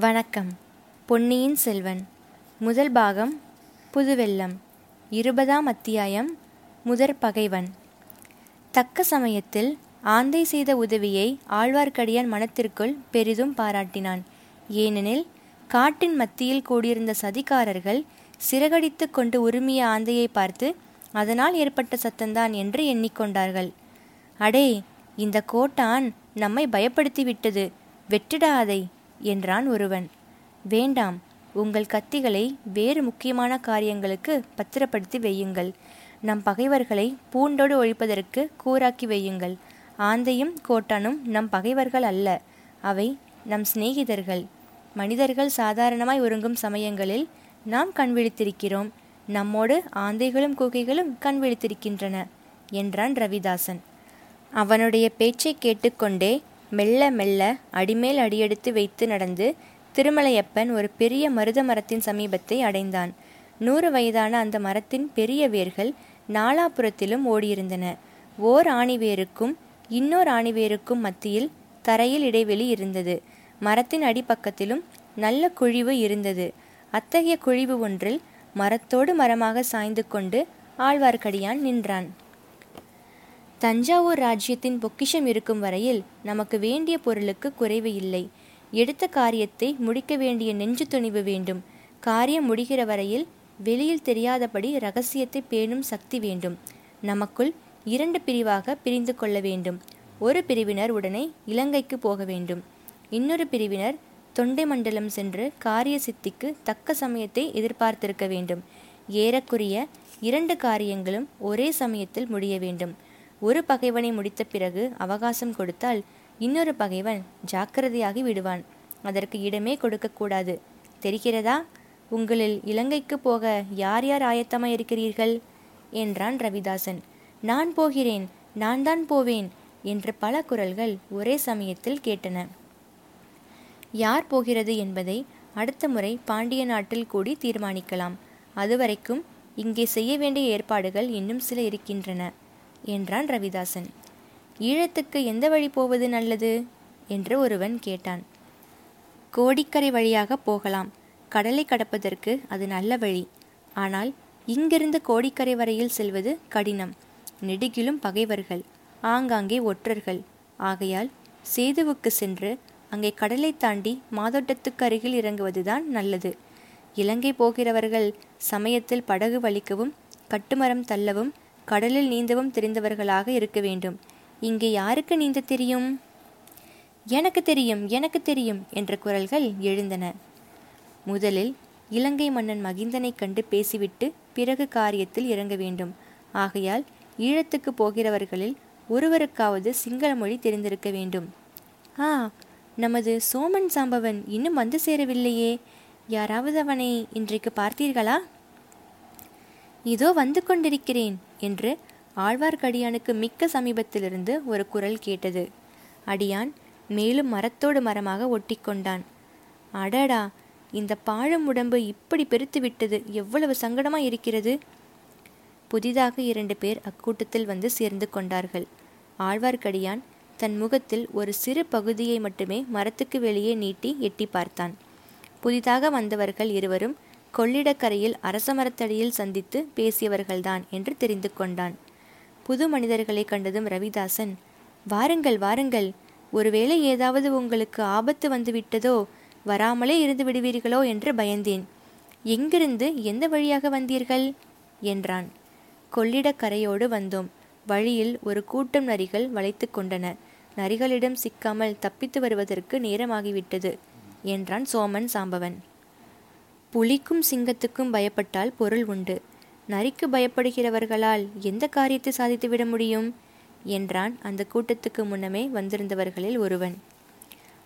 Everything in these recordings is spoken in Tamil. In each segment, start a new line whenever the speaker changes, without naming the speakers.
வணக்கம். பொன்னியின் செல்வன். முதல் பாகம் புதுவெள்ளம். இருபதாம் அத்தியாயம் முதற் பகைவன். தக்க சமயத்தில் ஆந்தை செய்த உதவியை ஆழ்வார்க்கடியான் மனத்திற்குள் பெரிதும் பாராட்டினான். ஏனெனில் காட்டின் மத்தியில் கூடியிருந்த சதிகாரர்கள் சிறகடித்து கொண்டு உரிமைய ஆந்தையை பார்த்து அதனால் ஏற்பட்ட சத்தந்தான் என்று எண்ணிக்கொண்டார்கள். அடே இந்த கோட்டான் நம்மை பயப்படுத்திவிட்டது. வெற்றிடாதை. என்றான் ஒருவன். வேண்டாம் உங்கள் கத்திகளை வேறு முக்கியமான காரியங்களுக்கு பத்திரப்படுத்தி வையுங்கள். நம் பகைவர்களை பூண்டோடு ஒழிப்பதற்கு கூறாக்கி வையுங்கள். ஆந்தையும் கோட்டானும் நம் பகைவர்கள் அல்ல. அவை நம் சிநேகிதர்கள். மனிதர்கள் சாதாரணமாய் ஒருங்கும் சமயங்களில் நாம் கண் விழித்திருக்கிறோம் நம்மோடு ஆந்தைகளும் கூகைகளும் கண் விழித்திருக்கின்றன என்றான் ரவிதாசன். அவனுடைய பேச்சை கேட்டுக்கொண்டே மெல்ல மெல்ல அடிமேல் அடியெடுத்து வைத்து நடந்து திருமலையப்பன் ஒரு பெரிய மருத மரத்தின் சமீபத்தை அடைந்தான். நூறு வயதான அந்த மரத்தின் பெரிய வேர்கள் நாலாபுரத்திலும் ஓடியிருந்தன. ஓர் ஆணிவேருக்கும் இன்னொரு ஆணிவேருக்கும் மத்தியில் தரையில் இடைவெளி இருந்தது. மரத்தின் அடிப்பக்கத்திலும் நல்ல குழிவு இருந்தது. அத்தகைய குழிவு ஒன்றில் மரத்தோடு மரமாக சாய்ந்து கொண்டு ஆழ்வார்க்கடியான் நின்றான். தஞ்சாவூர் ராஜ்யத்தின் பொக்கிஷம் இருக்கும் வரையில் நமக்கு வேண்டிய பொருளுக்கு குறைவு இல்லை. எடுத்த காரியத்தை முடிக்க வேண்டிய நெஞ்சு துணிவு வேண்டும். காரியம் முடிகிற வரையில் வெளியில் தெரியாதபடி ரகசியத்தை பேணும் சக்தி வேண்டும். நமக்குள் இரண்டு பிரிவாக பிரிந்து கொள்ள வேண்டும். ஒரு பிரிவினர் உடனே இலங்கைக்கு போக வேண்டும். இன்னொரு பிரிவினர் தொண்டை மண்டலம் சென்று காரிய சித்திக்கு தக்க சமயத்தை எதிர்பார்த்திருக்க வேண்டும். ஏறக்குறைய இரண்டு காரியங்களும் ஒரே சமயத்தில் முடிய வேண்டும். ஒரு பகைவனை முடித்த பிறகு அவகாசம் கொடுத்தால் இன்னொரு பகைவன் ஜாக்கிரதையாகி விடுவான். அதற்கு இடமே கொடுக்கக்கூடாது. தெரிகிறதா? உங்களில் இலங்கைக்கு போக யார் யார் ஆயத்தமாக இருக்கிறீர்கள்? என்றான் ரவிதாசன். நான் போகிறேன் நான் தான் போவேன் என்ற பல குரல்கள் ஒரே சமயத்தில் கேட்டன. யார் போகிறது என்பதை அடுத்த முறை பாண்டிய நாட்டில் கூடி தீர்மானிக்கலாம். அதுவரைக்கும் இங்கே செய்ய வேண்டிய ஏற்பாடுகள் இன்னும் சில இருக்கின்றன. என்றான் ரவிதாசன். ஈழத்துக்கு எந்த வழி போவது நல்லது? என்று ஒருவன் கேட்டான். கோடிக்கரை வழியாக போகலாம். கடலை கடப்பதற்கு அது நல்ல வழி. ஆனால் இங்கிருந்து கோடிக்கரை வரையில் செல்வது கடினம். நெடுகிலும் பகைவர்கள் ஆங்காங்கே ஒற்றர்கள். ஆகையால் சேதுவுக்கு சென்று அங்கே கடலை தாண்டி மாதோட்டத்துக்கு அருகில் இறங்குவதுதான் நல்லது. இலங்கை போகிறவர்கள் சமயத்தில் படகு வலிக்கவும் கட்டுமரம் தள்ளவும் கடலில் நீந்தவும் தெரிந்தவர்களாக இருக்க வேண்டும். இங்கே யாருக்கு நீந்த தெரியும்? எனக்கு தெரியும் எனக்கு தெரியும் என்ற குரல்கள் எழுந்தன. முதலில் இலங்கை மன்னன் மகிந்தனை கண்டு பேசிவிட்டு பிறகு காரியத்தில் இறங்க வேண்டும். ஆகையால் ஈழத்துக்கு போகிறவர்களில் ஒருவருக்காவது சிங்கள மொழி தெரிந்திருக்க வேண்டும். ஆ நமது சோமன் சாம்பவன் இன்னும் வந்து சேரவில்லையே. யாராவது அவனை இன்றைக்கு பார்த்தீர்களா? இதோ வந்து கொண்டிருக்கிறேன். என்று ஆழ்வார்க்கடியானுக்கு மிக்க சமீபத்திலிருந்து ஒரு குரல் கேட்டது. அடியான் மேலும் மரத்தோடு மரமாக ஒட்டிக்கொண்டான். அடடா! இந்த பாழும் உடம்பு இப்படி பெருத்து விட்டது. எவ்வளவு சங்கடமா இருக்கிறது? புதிதாக இரண்டு பேர் அக்கூட்டத்தில் வந்து சேர்ந்து கொண்டார்கள். ஆழ்வார்க்கடியான் தன் முகத்தில் ஒரு சிறு பகுதியை மட்டுமே மரத்துக்கு வெளியே நீட்டி எட்டி பார்த்தான். புதிதாக வந்தவர்கள் இருவரும் கொள்ளிடக்கரையில் அரசமரத்தடியில் சந்தித்து பேசியவர்கள்தான் என்று தெரிந்து கொண்டான். புது மனிதர்களை கண்டதும் ரவிதாசன் வாருங்கள் வாருங்கள். ஒருவேளை ஏதாவது உங்களுக்கு ஆபத்து வந்துவிட்டதோ வராமலே இருந்து விடுவீர்களோ என்று பயந்தேன். எங்கிருந்து எந்த வழியாக வந்தீர்கள்? என்றான். கொள்ளிடக்கரையோடு வந்தோம். வழியில் ஒரு கூட்டம் நரிகள் வளைத்து கொண்டன. நரிகளிடம் சிக்காமல் தப்பித்து வருவதற்கு நேரமாகிவிட்டது என்றான் சோமன் சாம்பவன். புலிக்கும் சிங்கத்துக்கும் பயப்பட்டால் பொருள் உண்டு. நரிக்கு பயப்படுகிறவர்களால் எந்த காரியத்தை சாதித்துவிட முடியும்? என்றான் அந்த கூட்டத்துக்கு முன்னமே வந்திருந்தவர்களில் ஒருவன்.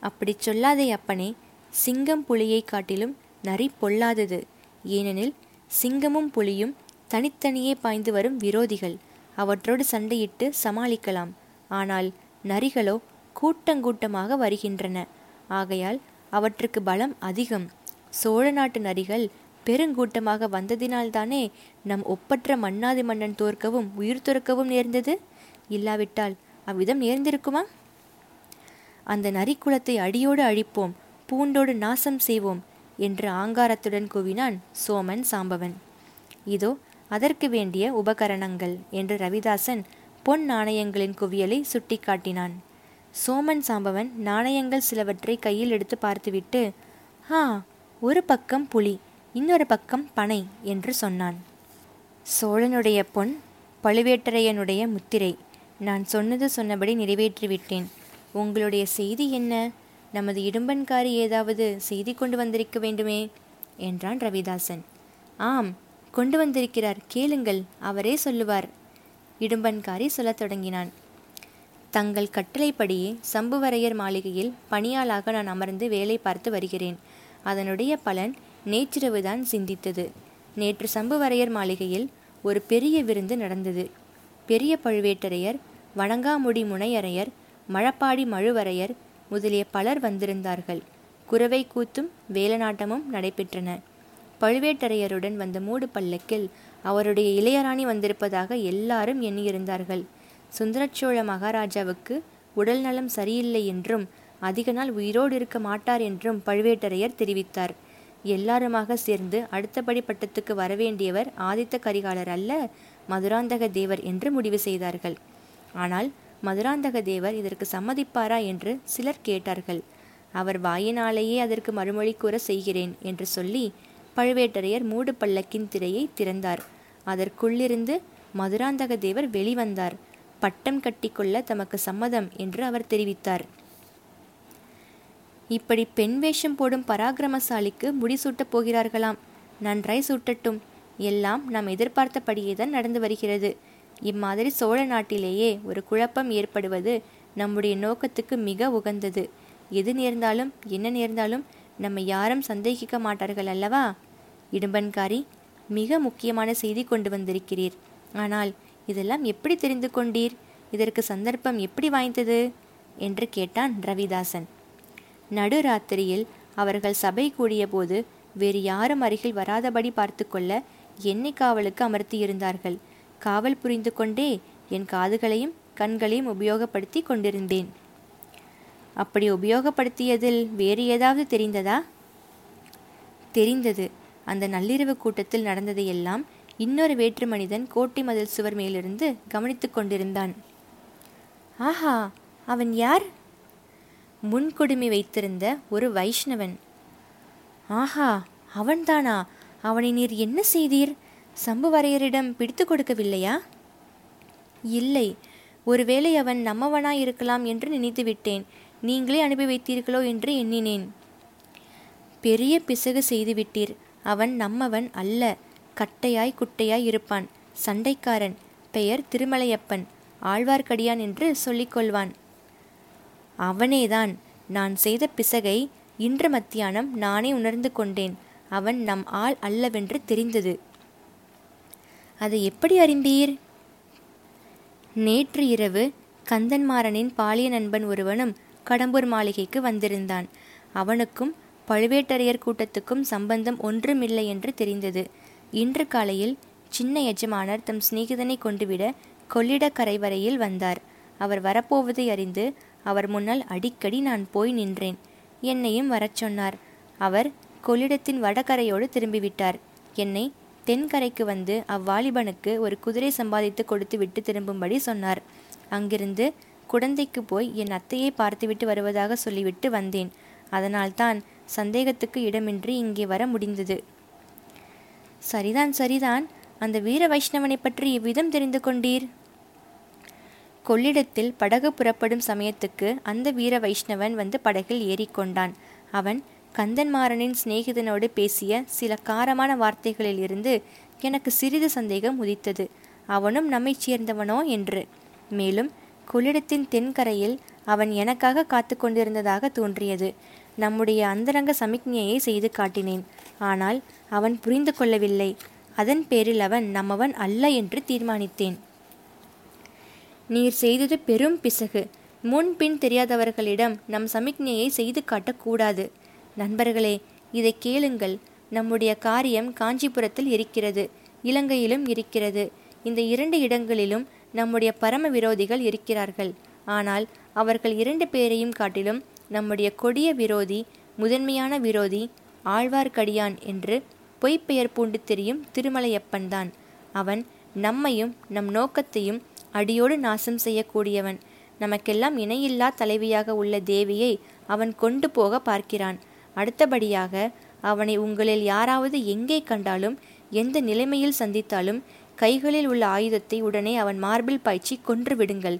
அப்படி சொல்லாதே அப்பனே. சிங்கம் புலியை காட்டிலும் நரி பொல்லாதது. ஏனெனில் சிங்கமும் புலியும் தனித்தனியே பாய்ந்து வரும் விரோதிகள். அவற்றோடு சண்டையிட்டு சமாளிக்கலாம். ஆனால் நரிகளோ கூட்டங்கூட்டமாக வருகின்றன. ஆகையால் அவற்றுக்கு பலம் அதிகம். சோழ நாட்டு நரிகள் பெருங்கூட்டமாக வந்ததினால்தானே நம் ஒப்பற்ற மன்னாதி மன்னன் தோற்கவும் உயிர் துறக்கவும் நேர்ந்தது? இல்லாவிட்டால் அவ்விதம் நேர்ந்திருக்குமா? அந்த நரிக்குலத்தை அடியோடு அழிப்போம் பூண்டோடு நாசம் செய்வோம் என்று ஆங்காரத்துடன் கூவினான் சோமன் சாம்பவன். இதோ அதற்கு வேண்டிய உபகரணங்கள் என்று ரவிதாசன் பொன் நாணயங்களின் குவியலை சுட்டிக்காட்டினான். சோமன் சாம்பவன் நாணயங்கள் சிலவற்றை கையில் எடுத்து பார்த்துவிட்டு ஆ ஒரு பக்கம் புலி இன்னொரு பக்கம் பனை என்று சொன்னான். சோழனுடைய பொன் பழுவேட்டரையனுடைய முத்திரை நான் சொன்னது சொன்னபடி நிறைவேற்றிவிட்டேன். உங்களுடைய செய்தி என்ன? நமது இடும்பன்காரி ஏதாவது செய்தி கொண்டு வந்திருக்க வேண்டுமே? என்றான் ரவிதாசன். ஆம் கொண்டு வந்திருக்கிறார் கேளுங்கள் அவரே சொல்லுவார் இடும்பன்காரி சொல்லத் தொடங்கினான். தங்கள் கட்டளைப்படியே சம்புவரையர் மாளிகையில் பணியாளாக நான் அமர்ந்து வேலை பார்த்து வருகிறேன். அதனுடைய பலன் நேற்றிரவுதான் சிந்தித்தது. நேற்று சம்புவரையர் மாளிகையில் ஒரு பெரிய விருந்து நடந்தது. பெரிய பழுவேட்டரையர் வணங்காமுடி முனையரையர் மழப்பாடி மழுவரையர் முதலிய பலர் வந்திருந்தார்கள். குறவை கூத்தும் வேலநாட்டமும் நடைபெற்றன. பழுவேட்டரையருடன் வந்த மூடு பல்லக்கில் அவருடைய இளையராணி வந்திருப்பதாக எல்லாரும் எண்ணியிருந்தார்கள். சுந்தரச்சோழ மகாராஜாவுக்கு உடல் நலம் சரியில்லை என்றும் அதிக நாள் உயிரோடு இருக்க மாட்டார் என்றும் பழுவேட்டரையர் தெரிவித்தார். எல்லாருமாக சேர்ந்து அடுத்தபடி பட்டத்துக்கு வரவேண்டியவர் ஆதித்த கரிகாலர் அல்ல மதுராந்தக தேவர் என்று முடிவு செய்தார்கள். ஆனால் மதுராந்தக தேவர் இதற்கு சம்மதிப்பாரா என்று சிலர் கேட்டார்கள். அவர் வாயினாலேயே அதற்கு மறுமொழி கூற செய்கிறேன் என்று சொல்லி பழுவேட்டரையர் மூடு பல்லக்கின் திரையை திறந்தார். அதற்குள்ளிருந்து மதுராந்தக தேவர் வெளிவந்தார். பட்டம் கட்டிக்கொள்ள தமக்கு சம்மதம் என்று அவர் தெரிவித்தார். இப்படி பெண் வேஷம் போடும் பராக்கிரமசாலிக்கு முடிசூட்டப் போகிறார்களாம். நன்றாய் சூட்டட்டும். எல்லாம் நாம் எதிர்பார்த்தபடியே தான் நடந்து வருகிறது. இம்மாதிரி சோழ நாட்டிலேயே ஒரு குழப்பம் ஏற்படுவது நம்முடைய நோக்கத்துக்கு மிக உகந்தது. எது நேர்ந்தாலும் என்ன நேர்ந்தாலும் நம்ம யாரும் சந்தேகிக்க மாட்டார்கள் அல்லவா? இடும்பன்காரி மிக முக்கியமான செய்தி கொண்டு வந்திருக்கிறீர். ஆனால் இதெல்லாம் எப்படி தெரிந்து கொண்டீர்? இதற்கு சந்தர்ப்பம் எப்படி வாய்ந்தது? என்று கேட்டான் ரவிதாசன். நடுராத்திரியில் அவர்கள் சபை கூடியபோது வேறு யாரும் அருகில் வராதபடி பார்த்து கொள்ள என்னை காவலுக்கு அமர்த்தியிருந்தார்கள். காவல் புரிந்து கொண்டே என் காதுகளையும் கண்களையும் உபயோகப்படுத்தி கொண்டிருந்தேன். அப்படி உபயோகப்படுத்தியதில் வேறு ஏதாவது தெரிந்ததா? தெரிந்தது. அந்த நள்ளிரவு கூட்டத்தில் நடந்ததையெல்லாம் இன்னொரு வேற்று மனிதன் கோட்டை மதில் சுவர் மேலிருந்து கவனித்துக் கொண்டிருந்தான். ஆஹா அவன் யார்? முன்கொடுமை வைத்திருந்த ஒரு வைஷ்ணவன். ஆஹா அவன்தானா? அவனை நீர் என்ன செய்தீர்? சம்புவரையரிடம் பிடித்து கொடுக்கவில்லையா? இல்லை. ஒருவேளை அவன் நம்மவனாய் இருக்கலாம் என்று நினைத்து விட்டேன் நீங்களே அனுப்பி வைத்தீர்களோ என்று எண்ணினேன். பெரிய பிசகு செய்துவிட்டீர். அவன் நம்மவன் அல்ல. கட்டையாய் குட்டையாய் இருப்பான். சண்டைக்காரன். பெயர் திருமலையப்பன். ஆழ்வார்க்கடியான் என்று சொல்லிக்கொள்வான் அவனேதான். நான் செய்த பிசகை இன்று மத்தியானம் நானே உணர்ந்து கொண்டேன். அவன் நம் ஆள் அல்லவென்று தெரிந்தது. அதை எப்படி அறிந்தீர்? நேற்று இரவு கந்தன்மாறனின் பாலிய நண்பன் ஒருவனும் கடம்பூர் மாளிகைக்கு வந்திருந்தான். அவனுக்கும் பழுவேட்டரையர் கூட்டத்துக்கும் சம்பந்தம் ஒன்றுமில்லை என்று தெரிந்தது. இன்று காலையில் சின்ன எஜமானர் தம் சிநேகிதனை கொண்டுவிட கொள்ளிடக்கரை வரையில் வந்தார். அவர் வரப்போவதை அறிந்து அவர் முன்னால் அடிக்கடி நான் போய் நின்றேன். என்னையும் வரச் சொன்னார். அவர் கொள்ளிடத்தின் வடகரையோடு திரும்பிவிட்டார். என்னை தென்கரைக்கு வந்து அவ்வாலிபனுக்கு ஒரு குதிரை சம்பாதித்து கொடுத்து விட்டு திரும்பும்படி சொன்னார். அங்கிருந்து குடந்தைக்கு போய் என் அத்தையை பார்த்துவிட்டு வருவதாக சொல்லிவிட்டு வந்தேன். அதனால்தான் சந்தேகத்துக்கு இடமின்றி இங்கே வர முடிந்தது. சரிதான் சரிதான். அந்த வீர வைஷ்ணவனை பற்றி இவ்விதம் தெரிந்து கொண்டீர்? கொள்ளிடத்தில் படகு புறப்படும் சமயத்துக்கு அந்த வீர வைஷ்ணவன் வந்து படகில் ஏறிக்கொண்டான். அவன் கந்தன்மாறனின் சிநேகிதனோடு பேசிய சில காரமான வார்த்தைகளில் இருந்து எனக்கு சிறிது சந்தேகம் உதித்தது. அவனும் நம்மைச் சேர்ந்தவனோ என்று. மேலும் கொள்ளிடத்தின் தென்கரையில் அவன் எனக்காக காத்து கொண்டிருந்ததாக தோன்றியது. நம்முடைய அந்தரங்க சமிக்ஞையை செய்து காட்டினேன். ஆனால் அவன் புரிந்து கொள்ளவில்லை. அதன் பேரில் அவன் நம்மவன் அல்ல என்று தீர்மானித்தேன். நீர் செய்தது பெரும் பிசகு. முன்பின் தெரியாதவர்களிடம் நம் சமிக்ஞையை செய்து காட்டக்கூடாது. நண்பர்களே இதை கேளுங்கள். நம்முடைய காரியம் காஞ்சிபுரத்தில் இருக்கிறது இலங்கையிலும் இருக்கிறது. இந்த இரண்டு இடங்களிலும் நம்முடைய பரம விரோதிகள் இருக்கிறார்கள். ஆனால் அவர்கள் இரண்டு பேரையும் காட்டிலும் நம்முடைய கொடிய விரோதி முதன்மையான விரோதி ஆழ்வார்க்கடியான் என்று பொய்ப்பெயர் பூண்டு தெரியும் திருமலையப்பன்தான். அவன் நம்மையும் நம் நோக்கத்தையும் அடியோடு நாசம் செய்யக்கூடியவன். நமக்கெல்லாம் இணையில்லா தலைவியாக உள்ள தேவியை அவன் கொண்டு போக பார்க்கிறான். அடுத்தபடியாக அவனை உங்களில் யாராவது எங்கே கண்டாலும் எந்த நிலைமையில் சந்தித்தாலும் கைகளில் உள்ள ஆயுதத்தை உடனே அவன் மார்பில் பாய்ச்சி கொன்று விடுங்கள்.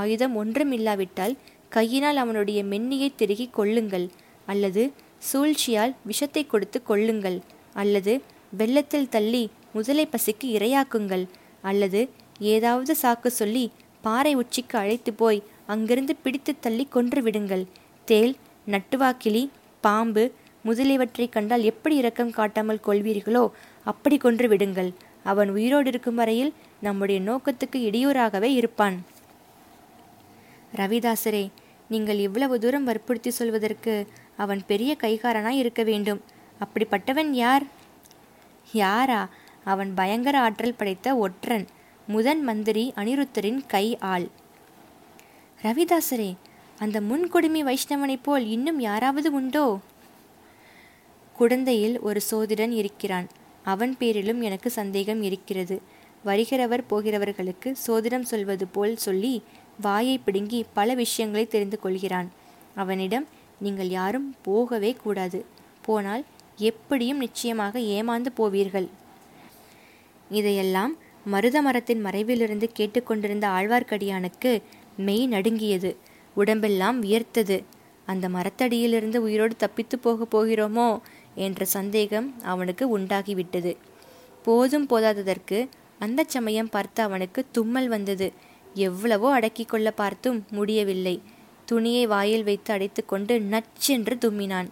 ஆயுதம் ஒன்றும் இல்லாவிட்டால் கையினால் அவனுடைய மென்னியை திருகி கொள்ளுங்கள். அல்லது சூழ்ச்சியால் விஷத்தை கொடுத்து கொள்ளுங்கள். அல்லது வெள்ளத்தில் தள்ளி முதலை பசிக்கு இரையாக்குங்கள். அல்லது ஏதாவது சாக்கு சொல்லி பாறை உச்சிக்கு அழைத்து போய் அங்கிருந்து பிடித்து தள்ளி கொன்று விடுங்கள். தேல் நட்டுவாக்கிளி பாம்பு முதலியவற்றை கண்டால் எப்படி இரக்கம் காட்டாமல் கொள்வீர்களோ அப்படி கொன்று விடுங்கள். அவன் உயிரோடு இருக்கும் வரையில் நம்முடைய நோக்கத்துக்கு இடையூறாகவே இருப்பான். ரவிதாசரே நீங்கள் இவ்வளவு தூரம் வற்புறுத்தி சொல்வதற்கு அவன் பெரிய கைகாரனாய் இருக்க வேண்டும். அப்படிப்பட்டவன் யார்? யாரா? அவன் பயங்கர ஆற்றல் படைத்த ஒற்றன். முதன் மந்திரி அனிருத்தரின் கை ஆள். ரவிதாசரே அந்த முன்கொடுமை வைஷ்ணவனைப் போல் இன்னும் யாராவது உண்டோ? குடந்தையில் ஒரு சோதிடன் இருக்கிறான். அவன் பேரிலும் எனக்கு சந்தேகம் இருக்கிறது. வருகிறவர் போகிறவர்களுக்கு சோதிடம் சொல்வது போல் சொல்லி வாயை பிடுங்கி பல விஷயங்களை தெரிந்து கொள்கிறான். அவனிடம் நீங்கள் யாரும் போகவே கூடாது. போனால் எப்படியும் நிச்சயமாக ஏமாந்து போவீர்கள். இதையெல்லாம் மருத மரத்தின் மறைவிலிருந்து கேட்டுக்கொண்டிருந்த ஆழ்வார்க்கடியானுக்கு மெய் நடுங்கியது. உடம்பெல்லாம் வியர்த்தது. அந்த மரத்தடியிலிருந்து உயிரோடு தப்பித்து போக போகிறோமோ என்ற சந்தேகம் அவனுக்கு உண்டாகிவிட்டது. போதும் போதாததற்கு அந்த சமயம் பார்த்து அவனுக்கு தும்மல் வந்தது. எவ்வளவோ அடக்கி கொள்ள பார்த்தும் முடியவில்லை. துணியை வாயில் வைத்து அடைத்துக்கொண்டு நச்சென்று தும்மினான்.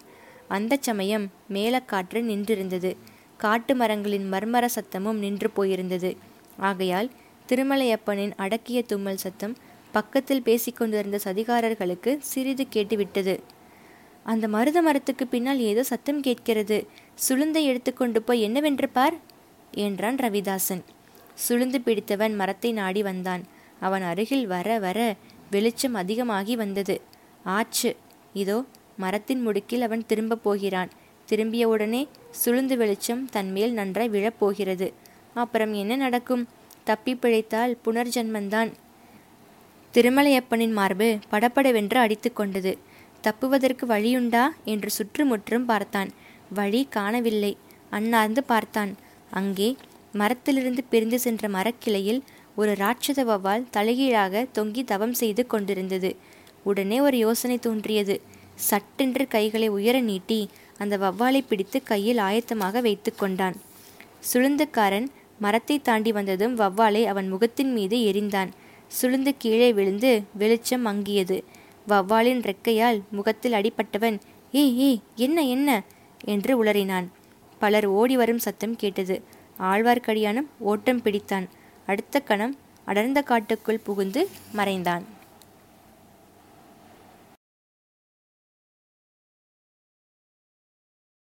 அந்த சமயம் மேலக்காற்று நின்றிருந்தது. காட்டு மரங்களின் மர்மர சத்தமும் நின்று போயிருந்தது. ஆகையால் திருமலையப்பனின் அடக்கிய தும்மல் சத்தம் பக்கத்தில் பேசிக்கொண்டிருந்த சதிகாரர்களுக்கு சிறிது கேட்டுவிட்டது. அந்த மருத மரத்துக்கு பின்னால் ஏதோ சத்தம் கேட்கிறது. சுளுந்தை எடுத்துக்கொண்டு போய் என்னவென்று பார்? என்றான் ரவிதாசன். சுளுந்து பிடித்தவன் மரத்தை நாடி வந்தான். அவன் அருகில் வர வர வெளிச்சம் அதிகமாகி வந்தது. ஆச்சு இதோ மரத்தின் முடுக்கில் அவன் திரும்பப் போகிறான். திரும்பியவுடனே சுளுந்து வெளிச்சம் தன்மேல் நன்றாய் விழப்போகிறது அப்புறம் என்ன நடக்கும்? தப்பி பிழைத்தால் புனர்ஜன்மந்தான். திருமலையப்பனின் மார்பு படப்படவென்று அடித்து கொண்டது. தப்புவதற்கு வழியுண்டா? என்று சுற்றுமுற்றும் பார்த்தான். வழி காணவில்லை. அண்ணார்ந்து பார்த்தான். அங்கே மரத்திலிருந்து பிரிந்து சென்ற மரக்கிளையில் ஒரு ராட்சத வவ்வால் தலைகீழாக தொங்கி தவம் செய்து கொண்டிருந்தது. உடனே ஒரு யோசனை தோன்றியது. சட்டென்று கைகளை உயர நீட்டி அந்த வவ்வாலை பிடித்து கையில் ஆயத்தமாக வைத்து கொண்டான். சுளுந்தக்காரன் மரத்தை தாண்டி வந்ததும் வவ்வாலை அவன் முகத்தின் மீது எரிந்தான் சுளுந்து கீழே விழுந்து வெளிச்சம் மங்கியது வவ்வாலின் ரெக்கையால் முகத்தில் அடிப்பட்டவன் ஏய் ஏய் என்ன என்ன? என்று உளறினான். பலர் ஓடி வரும் சத்தம் கேட்டது. ஆழ்வார்க்கடியானும் ஓட்டம் பிடித்தான். அடுத்த கணம் அடர்ந்த காட்டுக்குள் புகுந்து மறைந்தான்.